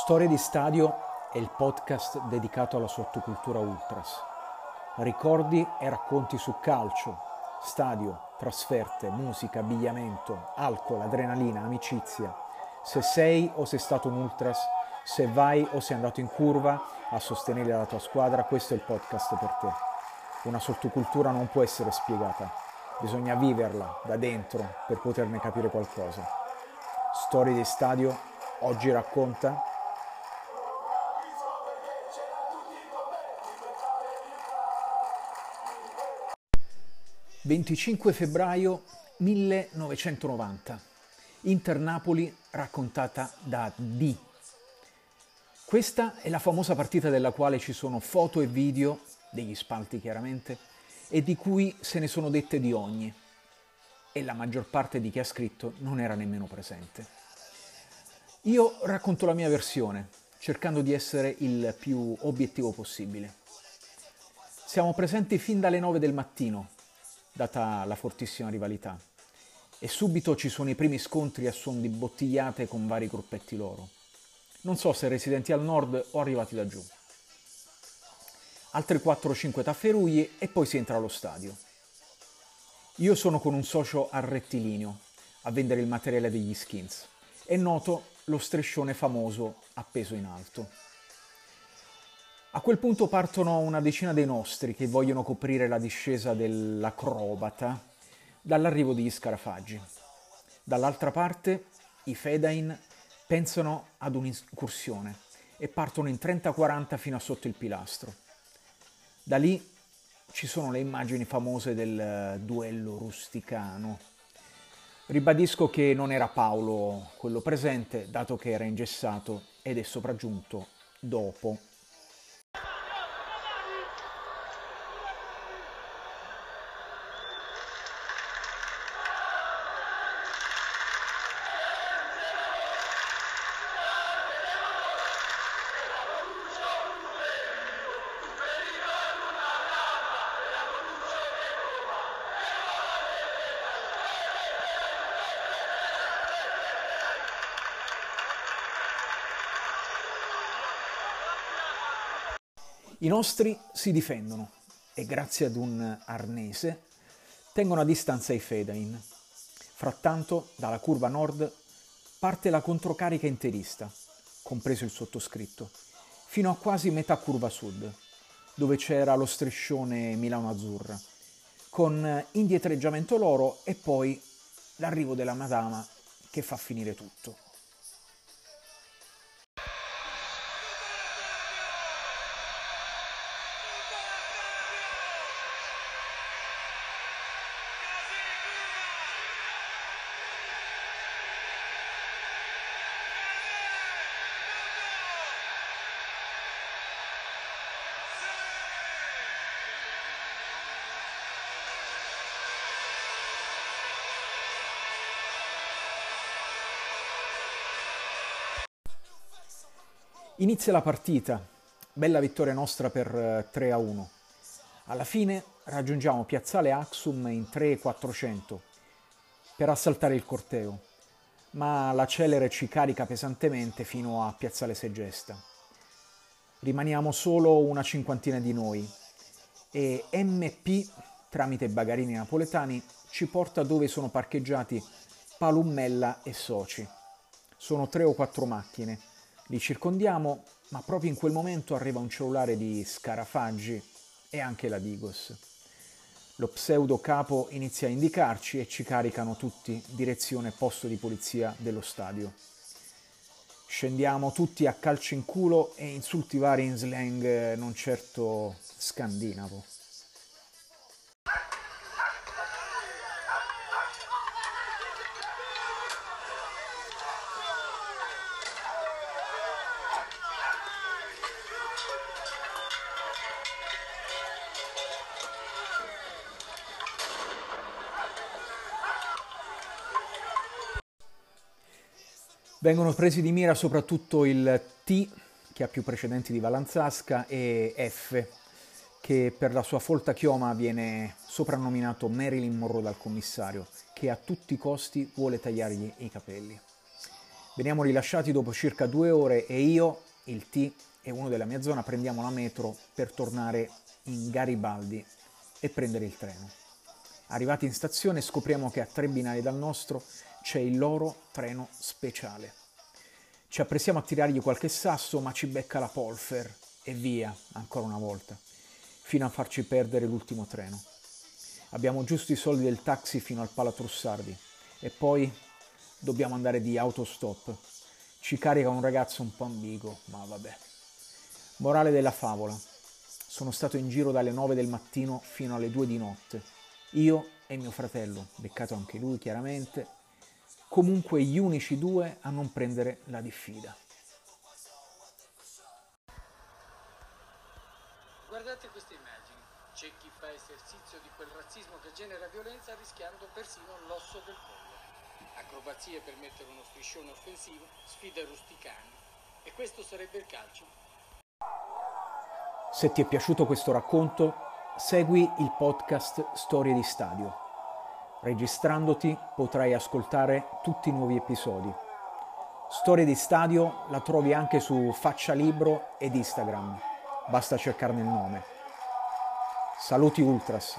Storie di Stadio è il podcast dedicato alla sottocultura ultras. Ricordi e racconti su calcio, stadio, trasferte, musica, abbigliamento, alcol, adrenalina, amicizia. Se sei o sei stato un ultras, se vai o sei andato in curva a sostenere la tua squadra, questo è il podcast per te. Una sottocultura non può essere spiegata, bisogna viverla da dentro per poterne capire qualcosa. Storie di Stadio oggi racconta 25 febbraio 1990. Inter Napoli raccontata da D. Questa è la famosa partita della quale ci sono foto e video, degli spalti chiaramente, e di cui se ne sono dette di ogni. E la maggior parte di chi ha scritto non era nemmeno presente. Io racconto la mia versione, cercando di essere il più obiettivo possibile. Siamo presenti fin dalle 9 del mattino, data la fortissima rivalità. E subito ci sono i primi scontri a suon di bottigliate con vari gruppetti loro. Non so se residenti al nord o arrivati da giù. Altri 4-5 tafferugli e poi si entra allo stadio. Io sono con un socio al rettilineo a vendere il materiale degli skins e noto lo striscione famoso appeso in alto. A quel punto partono una decina dei nostri che vogliono coprire la discesa dell'acrobata dall'arrivo degli scarafaggi. Dall'altra parte i Fedain pensano ad un'incursione e partono in 30-40 fino a sotto il pilastro. Da lì ci sono le immagini famose del duello rusticano. Ribadisco che non era Paolo quello presente, dato che era ingessato ed è sopraggiunto dopo I nostri si difendono e grazie ad un arnese tengono a distanza i Fedain. Frattanto, dalla curva nord parte la controcarica interista, compreso il sottoscritto, fino a quasi metà curva sud, dove c'era lo striscione Milano-Azzurra, con indietreggiamento loro e poi l'arrivo della Madama che fa finire tutto. Inizia la partita, bella vittoria nostra per 3 a 1. Alla fine raggiungiamo Piazzale Axum in 3-400 per assaltare il corteo, ma la celere ci carica pesantemente fino a Piazzale Segesta. Rimaniamo solo una cinquantina di noi e MP, tramite bagarini napoletani, ci porta dove sono parcheggiati Palummella e Soci. Sono tre o quattro macchine li circondiamo, ma proprio in quel momento arriva un cellulare di Scarafaggi e anche la Digos. Lo pseudo capo inizia a indicarci e ci caricano tutti direzione posto di polizia dello stadio. Scendiamo tutti a calcio in culo e insulti vari in slang non certo scandinavo. Vengono presi di mira soprattutto il T, che ha più precedenti di Valanzasca, e F, che per la sua folta chioma viene soprannominato Marilyn Monroe dal commissario, che a tutti i costi vuole tagliargli i capelli. Veniamo rilasciati dopo circa due ore e io, il T e uno della mia zona prendiamo la metro per tornare in Garibaldi e prendere il treno. Arrivati in stazione scopriamo che a tre binari dal nostro c'è il loro treno speciale. Ci apprestiamo a tirargli qualche sasso, ma ci becca la Polfer e via, ancora una volta, fino a farci perdere l'ultimo treno. Abbiamo giusto i soldi del taxi fino al Palatrussardi e poi dobbiamo andare di autostop. Ci carica un ragazzo un po' ambiguo, ma vabbè. Morale della favola. Sono stato in giro dalle 9 del mattino fino alle 2 di notte. Io e mio fratello, beccato anche lui chiaramente, comunque gli unici due a non prendere la diffida. Guardate queste immagini. C'è chi fa esercizio di quel razzismo che genera violenza rischiando persino l'osso del collo. Acrobazie per mettere uno striscione offensivo, sfide rusticane. E questo sarebbe il calcio? Se ti è piaciuto questo racconto, segui il podcast Storie di Stadio. Registrandoti potrai ascoltare tutti i nuovi episodi. Storie di Stadio la trovi anche su Faccia Libro ed Instagram. Basta cercarne il nome. Saluti Ultras.